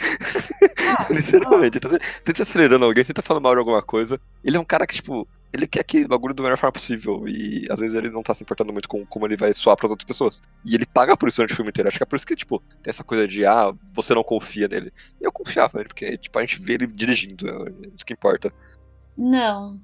Ah, Literalmente. Tenta, tenta acelerando alguém, tenta falando mal de alguma coisa. Ele é um cara que, tipo, ele quer que o bagulho do melhor forma possível. E às vezes ele não tá se importando muito com como ele vai soar pras outras pessoas. E ele paga por isso durante o filme inteiro. Acho que é por isso que, tipo, tem essa coisa de, ah, você não confia nele. Eu confiava nele, porque, tipo, a gente vê ele dirigindo, é isso que importa. Não.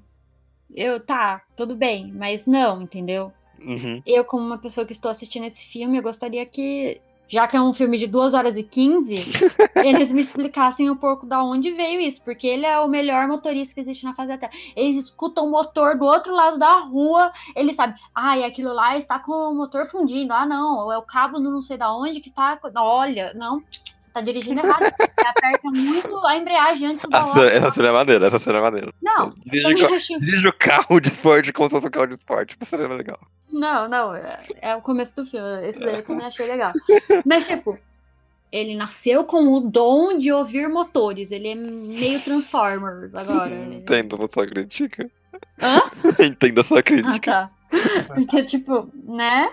Eu, tá, tudo bem, mas não, entendeu? Uhum. Eu, como uma pessoa que estou assistindo esse filme, eu gostaria que, já que é um filme de 2 horas e 15, eles me explicassem um pouco da onde veio isso, porque ele é o melhor motorista que existe na face da Terra. Eles escutam o motor do outro lado da rua, ele sabe, ah, e aquilo lá está com o motor fundindo. Ah, não, é o cabo do não sei da onde que tá. Olha, não, tá dirigindo errado. Você aperta muito a embreagem antes da Essa, hora. essa cena é maneira, essa cena é maneira. Não, Dirige, o acho. dirige o carro de esporte como se fosse um carro de esporte. Essa cena é legal. Não, não, é, é o começo do filme. Esse daí eu também achei legal. Mas, tipo, ele nasceu com o dom de ouvir motores. Ele é meio Transformers agora. Entendo a sua crítica. Hã? Entendo a sua Ah, crítica. tá. Porque, tipo, né?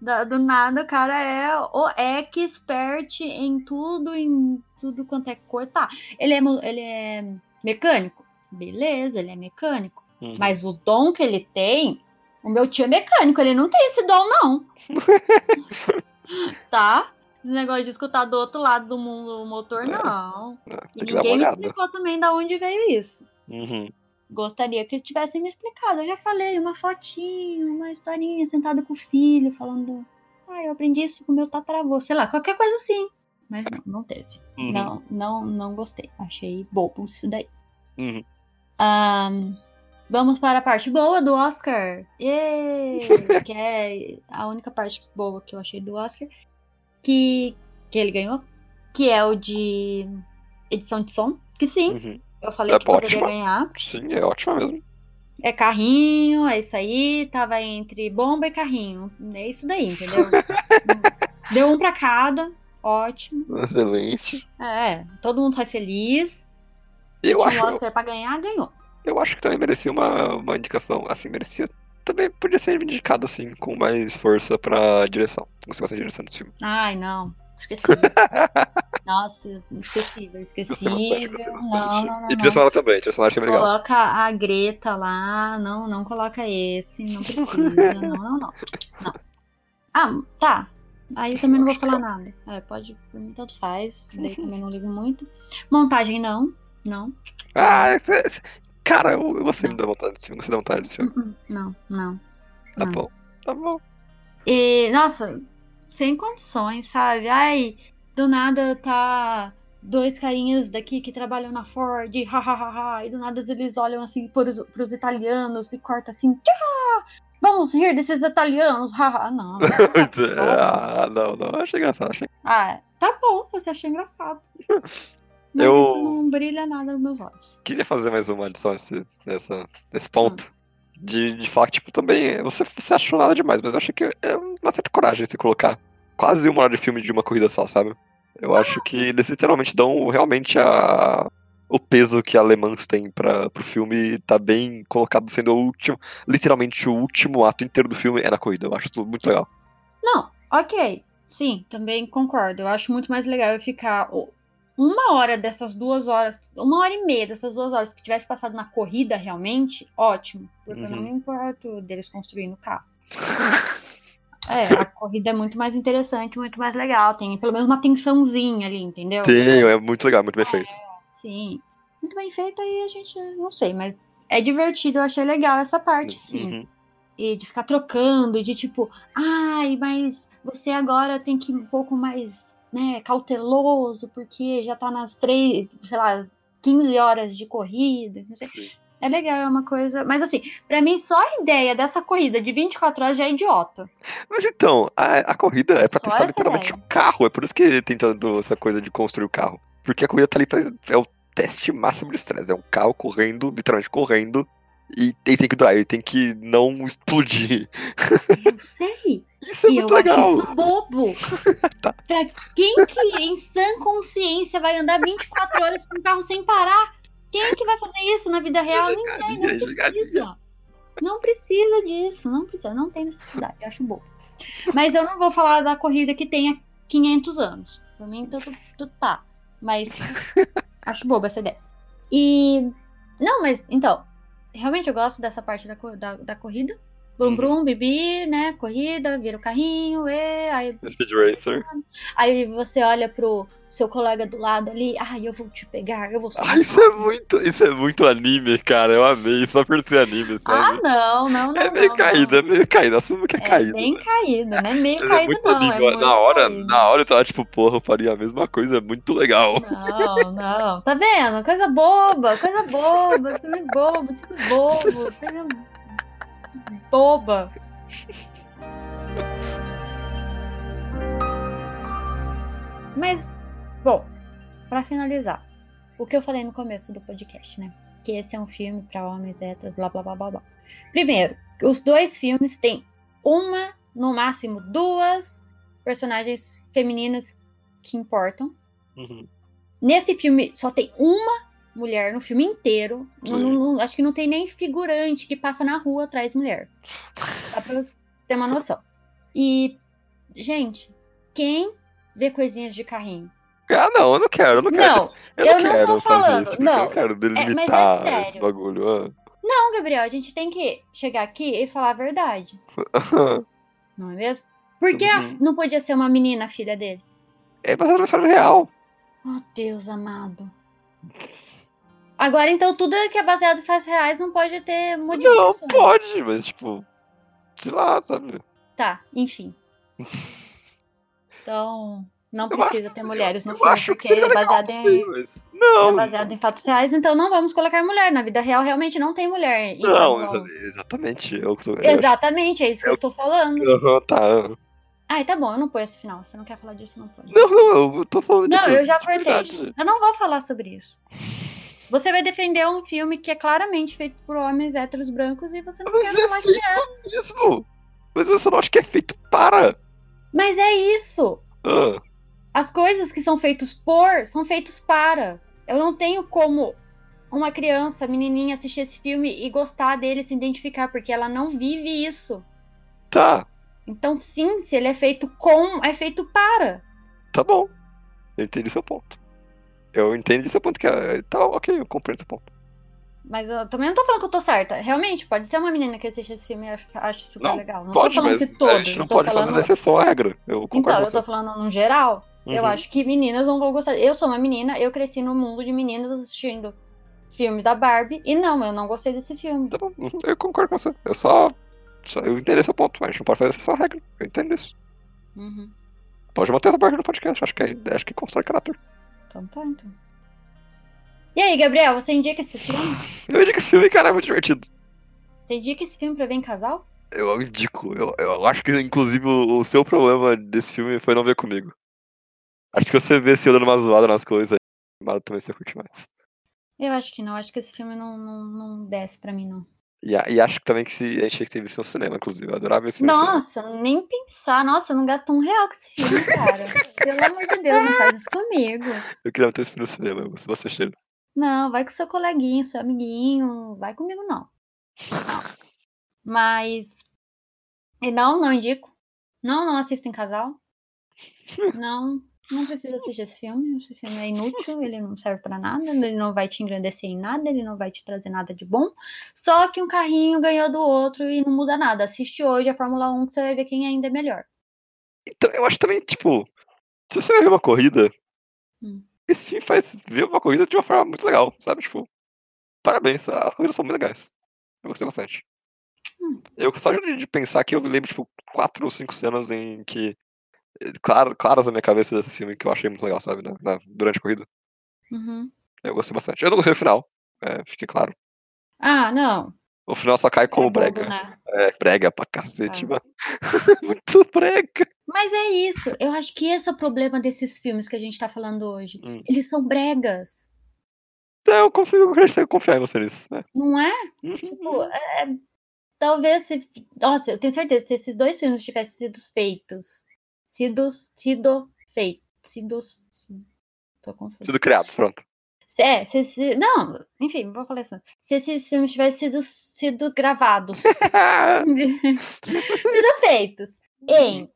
Da- do nada o cara é o expert em tudo, em tudo quanto é coisa. Tá, ele é, ele é mecânico? Beleza, ele é mecânico. Uhum. Mas o dom que ele tem, o meu tio é mecânico, ele não tem esse dom, não. tá? Esse negócio de escutar do outro lado do mundo o motor, É. não. Ah, E ninguém me explicou também da onde veio isso. Uhum. Gostaria que tivessem me explicado. Eu já falei, uma fotinho, uma historinha, sentada com o filho, falando. Ah, eu aprendi isso com o meu tataravô. Sei lá, qualquer coisa assim. Mas não, não teve. Uhum. Não, não, não gostei. Achei bobo isso daí. Uhum. Ahn, vamos para a parte boa do Oscar. Êêê! que é a única parte boa que eu achei do Oscar. Que, que ele ganhou. Que é o de edição de som. Que sim, Uhum. eu falei É que poderia ótima. ganhar. Sim, é ótima mesmo. É carrinho, é isso aí. Tava entre bomba e carrinho. É isso daí, entendeu? Deu um pra cada. Ótimo. Excelente. É, todo mundo sai feliz. Eu Tinha acho, um Oscar pra ganhar, ganhou. Eu acho que também merecia uma, uma indicação. Assim, merecia. Também podia ser indicado, assim, com mais força pra direção. Você gosta de direção desse filme. Ai, não. Esqueci. Nossa, esquecível, bastante, gostei bastante. Não, não, não. e trilha sonora também, trilha sonora achei legal. Coloca a Greta lá. Não, não coloca esse. Não precisa. não, não, não. Não. Ah, tá. Aí eu também não vou falar legal. nada. É, pode, por mim tanto faz. Daí também não ligo muito. Montagem não. Não. Ah, é- é- cara, eu, eu gostei muito da vontade desse filme, gostei da vontade desse filme. Uh-uh, Não, não. Tá não. bom, tá bom. E, nossa, sem condições, sabe? Ai, do nada tá dois carinhas daqui que trabalham na Ford, hahaha, e do nada eles olham assim pros, pros italianos e corta assim, tchá! Vamos rir desses italianos, haha. Não, não. ah, não, não, achei engraçado. Achei... Ah, tá bom, você achou engraçado. Mas Eu- isso não brilha nada nos meus olhos. Queria fazer mais uma adição nesse, nessa, nesse ponto. De, de falar que, tipo, também você, você achou nada demais, mas eu achei que é uma certa coragem você colocar quase uma hora de filme de uma corrida só, sabe? Eu acho que eles literalmente dão realmente a, o peso que a Le Mans tem pra, pro filme tá bem colocado sendo o último, literalmente o último ato inteiro do filme é na corrida. Eu acho tudo muito legal. Não, ok. Sim, também concordo. Eu acho muito mais legal eu ficar uma hora dessas duas horas, uma hora e meia dessas duas horas que tivesse passado na corrida realmente, ótimo. Porque eu não Uhum. me importo deles construindo o carro. É, a corrida é muito mais interessante, muito mais legal. Tem pelo menos uma tensãozinha ali, entendeu? Tem, é muito legal, muito bem feito. Sim. Muito bem feito aí a gente não sei, mas é divertido, eu achei legal essa parte, sim. Uhum. E de ficar trocando, de tipo, ai, mas você agora tem que ir um pouco mais, né, cauteloso, porque já tá nas três, sei lá, 15 horas de corrida, não sei. Sim. É legal, é uma coisa. Mas assim, pra mim, só a ideia dessa corrida de 24 horas já é idiota. Mas então, a, a corrida é pra Só testar literalmente o carro. É por isso que tem toda essa coisa de construir o carro. Porque a corrida tá ali pra. É o teste máximo de estresse. É um carro correndo, literalmente correndo. E, e tem que durar, ele tem que não explodir. Eu sei. Isso é e eu legal. acho isso bobo. Tá. Pra quem que em sã consciência vai andar 24 horas com o carro sem parar? Quem que vai fazer isso na vida real? Ninguém, não precisa. Não precisa disso, não precisa, não tem necessidade, eu acho bobo. Mas eu não vou falar da corrida que tenha 500 anos. Pra mim, tudo, tudo tá. Mas acho boba essa ideia. E. Não, mas então, realmente eu gosto dessa parte da, da, da corrida. Brum, Uhum. brum, bibi, né? Corrida, vira o carrinho, e aí, Speed Racer. aí você olha pro seu colega do lado ali, ai, eu vou te pegar, eu vou Ah, isso é muito. Isso é muito anime, cara. Eu amei, só por ser anime, Ah, sabe? não, não, não. é meio não, caído, não. é meio caído. Assumo que é, É caído. bem né? caído, né? Meio Mas caído, é muito não. anime. É muito na hora, caído. na hora eu tava tipo, porra, eu faria a mesma coisa, é muito legal. Não, não. Tá vendo? Coisa boba, coisa boba, filme bobo, tudo bobo, coisa boba. Mas, bom, pra finalizar, o que eu falei no começo do podcast, né? Que esse é um filme pra homens héteros, blá blá blá blá blá. Primeiro, os dois filmes têm uma, no máximo duas personagens femininas que importam. Uhum. Nesse filme só tem uma mulher no filme inteiro. Não- não- acho que não tem nem figurante que passa na rua atrás de mulher. Só pra você ter uma noção. E, gente, quem vê coisinhas de carrinho? Ah, não, eu não quero, eu não quero. Não, eu eu não quero tô falando, isso, Eu não. não quero mas é delimitar esse bagulho. ah. não, Gabriel, a gente tem que chegar aqui e falar a verdade. Não é mesmo? Por que Uhum. não podia ser uma menina a filha dele? é baseado na história real. Oh, Deus amado. Agora, então, tudo que é baseado em fatos reais não pode ter Não, modificações. pode, mas tipo. Sei lá, sabe? Tá, enfim. Então, não Eu precisa ter mulheres no eu filme, porque é baseado em, mas- é Não, baseado em fatos reais, então não vamos colocar mulher. Na vida real, realmente não tem mulher. em não, Fórmula exa- 1. exatamente. Eu, tô- eu Exatamente, é isso que eu eu- estou falando. Aham, tá. Ai, tá bom, eu não ponho esse final. Você não quer falar disso, não põe. Não, não, eu tô falando Não, disso. eu já cortei. Eu não vou falar sobre isso. Você vai defender um filme que é claramente feito por homens héteros brancos e você não Mas quer é falar que é. Isso. Mas só não acho que é feito para. Mas é isso. Ah, As coisas que são feitas por são feitas para. Eu não tenho como uma criança, menininha, assistir esse filme e gostar dele, se identificar, porque ela não vive isso. tá, Então, sim, se ele é feito com, é feito para. tá bom. Eu entendi seu ponto. Eu entendi seu ponto que é. Tá, ok, eu compreendo seu ponto. Mas eu também não tô falando que eu tô certa. Realmente, pode ter uma menina que assiste esse filme e acha, acha super Não, legal. Não Pode, tô falando mas que todos. a gente não eu pode falando... fazer exceção à regra. Eu concordo Então, eu tô falando no geral. Eu Uhum. acho que meninas não vão gostar. Eu sou uma menina, eu cresci no mundo de meninas assistindo filme da Barbie. E não, eu não gostei desse filme. Tá bom, uhum, eu concordo com você. Eu só. só eu entendi seu ponto, mas a gente não pode fazer exceção à regra. Eu entendo isso. Uhum. Pode manter essa parte no podcast. Acho que, é, acho que constrói caráter. Então tá, então. E aí, Gabriel, você indica esse filme? Eu indico esse filme, cara, é muito divertido. Você indica esse filme pra ver em casal? Eu indico. Eu, eu acho que, inclusive, o, o seu problema desse filme foi não ver comigo. Acho que você vê se eu dando uma zoada nas coisas, mas também você curte mais. Eu acho que não, acho que esse filme não, não, não desce pra mim, não. E, e acho que também que se, a gente tinha que ter visto no cinema, inclusive. Eu adorava esse. Nossa, nem pensar. Nossa, eu não gasto um real com esse filme, cara. Pelo amor de Deus, não faz isso comigo. Eu queria ter esse filme no cinema, se você cheira. Não, vai com seu coleguinha, seu amiguinho. Vai comigo, não. Não. Mas. E não, não indico. Não, não assisto em casal. Não. Não precisa assistir esse filme. Esse filme é inútil, ele não serve pra nada, ele não vai te engrandecer em nada, ele não vai te trazer nada de bom. Só que um carrinho ganhou do outro e não muda nada. Assiste hoje a Fórmula 1 que você vai ver quem ainda é melhor. Então, eu acho também, tipo, se você vai ver uma corrida, Hum. esse filme faz ver uma corrida de uma forma muito legal, sabe? Tipo, parabéns, as corridas são muito legais. Eu gostei bastante. Hum. Eu só de, de pensar que eu lembro, tipo, quatro ou cinco cenas em que. Claro, claras na minha cabeça desse filme que eu achei muito legal, sabe? na- na- durante a corrida. Uhum. Eu gostei bastante. Eu não gostei do final, é, fique claro. Ah, não. O final só cai como é bobo, brega. né? É, brega pra cacete, Ah. mano. muito brega. Mas é isso. Eu acho que esse é o problema desses filmes que a gente tá falando hoje. Hum. Eles são bregas, Então, eu consigo acreditar, confiar em você nisso, né? não é? Uhum. Tipo, é, talvez se. Nossa, eu tenho certeza que se esses dois filmes tivessem sido feitos. Sido. Sido feitos. Sido. Tô confusa. Tudo criado, pronto. É, se, se, não, enfim, vou falar isso. Se esses filmes tivessem sido, sido gravados, sido feitos em.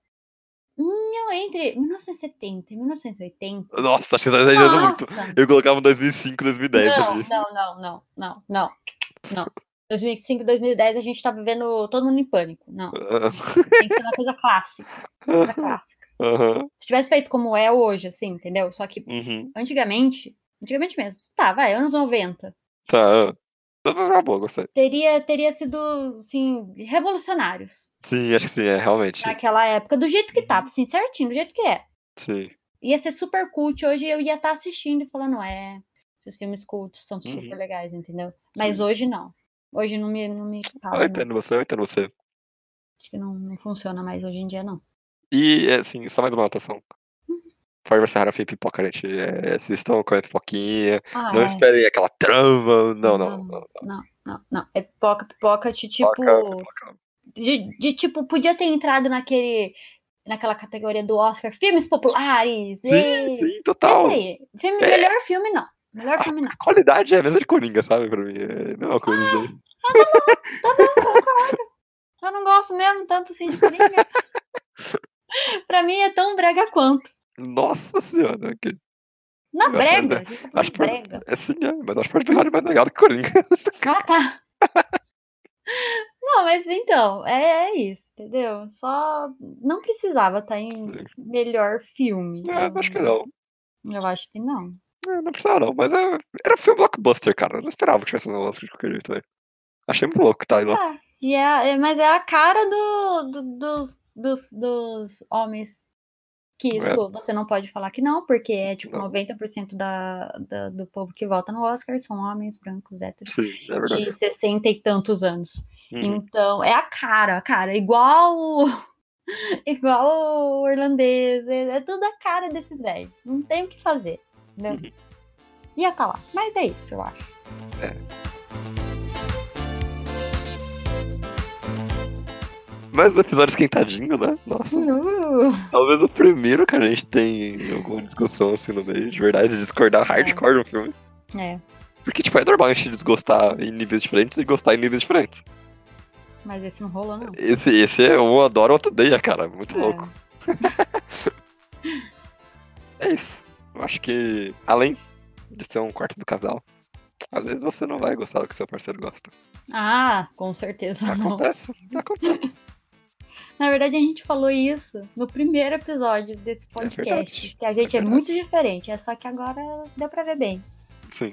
mil- Entre 1970 e 1980. Nossa, acho que tá exagerando muito. Eu colocava um 2005, 2010 Não, ali. não, não, não, não, não, não. 2005, 2010 a gente tá vivendo todo mundo em pânico. Não, tem que ser uma coisa clássica. Coisa clássica. Aham. Se tivesse feito como é hoje, assim, entendeu? Só que Uhum. antigamente, antigamente mesmo, tá, vai, anos 90, Tá. Tá tá bom, gostei. teria, teria sido, assim, revolucionários Sim, acho que sim, é, realmente. naquela época, do jeito que tava, assim, certinho, do jeito que é. Sim. Ia ser super cult, hoje eu ia estar assistindo e falando, é, esses filmes cults são super Uhum. legais, entendeu? Mas Sim. hoje não. Hoje não me, não me Eu cala, não. entendo você, eu entendo você. Acho que não, não funciona mais hoje em dia, não. E, assim, só mais uma anotação. Ford vs Ferrari foi pipoca, gente. É, assistam com a pipoquinha. Ah, Não é. esperem aquela trama. Não, não. Não, não. Não, não, não. É pipoca, pipoca de tipo. Pipoca, pipoca. De, de tipo, podia ter entrado naquele. Naquela categoria do Oscar, filmes populares. Sim, e... sim, total. Esse aí. Filme, É. Melhor filme, não. Melhor não. A qualidade é a mesma de Coringa, sabe? Pra mim. É a mesma coisa. isso daí. Tá bom, concordo. Eu não gosto mesmo tanto assim de Coringa. pra mim é tão brega quanto. Nossa senhora. Que... Na Eu brega. tá falando Acho brega. é sim, é, mas acho que Ferrari é mais legal do que Coringa. Ah, tá. Não, mas então, é, é isso, entendeu? Só não precisava estar em Sim. melhor filme. É, acho que não. Eu acho que não. É, não precisava não, mas é, era filme blockbuster, cara. Eu não esperava que tivesse um Oscar de qualquer jeito, velho. Achei muito louco, tá? Lá. Ah, e é, é- mas é a cara do, do- dos, dos, dos homens que É. isso você não pode falar que não, porque é tipo Não. 90% da, da, do povo que vota no Oscar são homens brancos héteros Sim, é de 60 e tantos anos. Uhum. Então, é a cara, a cara, igual igual o irlandês, é, é tudo a cara desses velhos. Não tem o que fazer, entendeu? Uhum. Ia tá lá. Mas é isso, eu acho. Mas o episódio esquentadinho, né? Nossa. Uh, Talvez o primeiro que a gente tem alguma discussão assim no meio, de verdade, discordar hardcore de um filme. é, Porque, tipo, é normal a gente desgostar em níveis diferentes e gostar em níveis diferentes. mas esse não rolou, não. Esse, esse é um adora, outro odeia, cara. Muito É. louco. É isso. Eu acho que, além de ser um quarto do casal, às vezes você não vai gostar do que seu parceiro gosta. Ah, com certeza não. Acontece, acontece. Na verdade, a gente falou isso no primeiro episódio desse podcast. verdade, que a gente é, verdade. muito diferente. É só que agora deu pra ver bem. Sim.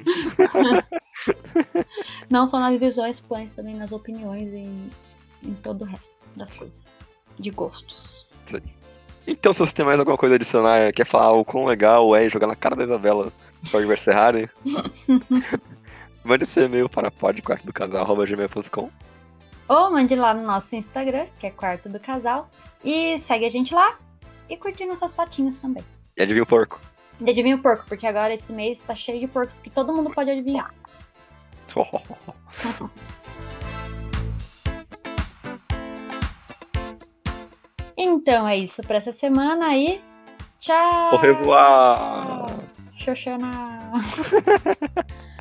Não só nas visões, mas também nas opiniões e em todo o resto das coisas. De gostos. Então, se você tem mais alguma coisa a adicionar, quer falar o quão legal é jogar na cara da Isabela Ford vs Ferrari, mande seu e-mail para podquartodocasal.gmail.com Ou mande lá no nosso Instagram, que é Quarto do Casal. E segue a gente lá. E curte nossas fotinhas também. e adivinha o porco. E adivinha o porco, porque agora esse mês tá cheio de porcos que todo mundo pode adivinhar. Então é isso pra essa semana aí. Tchau! Au revoir! Xoxana!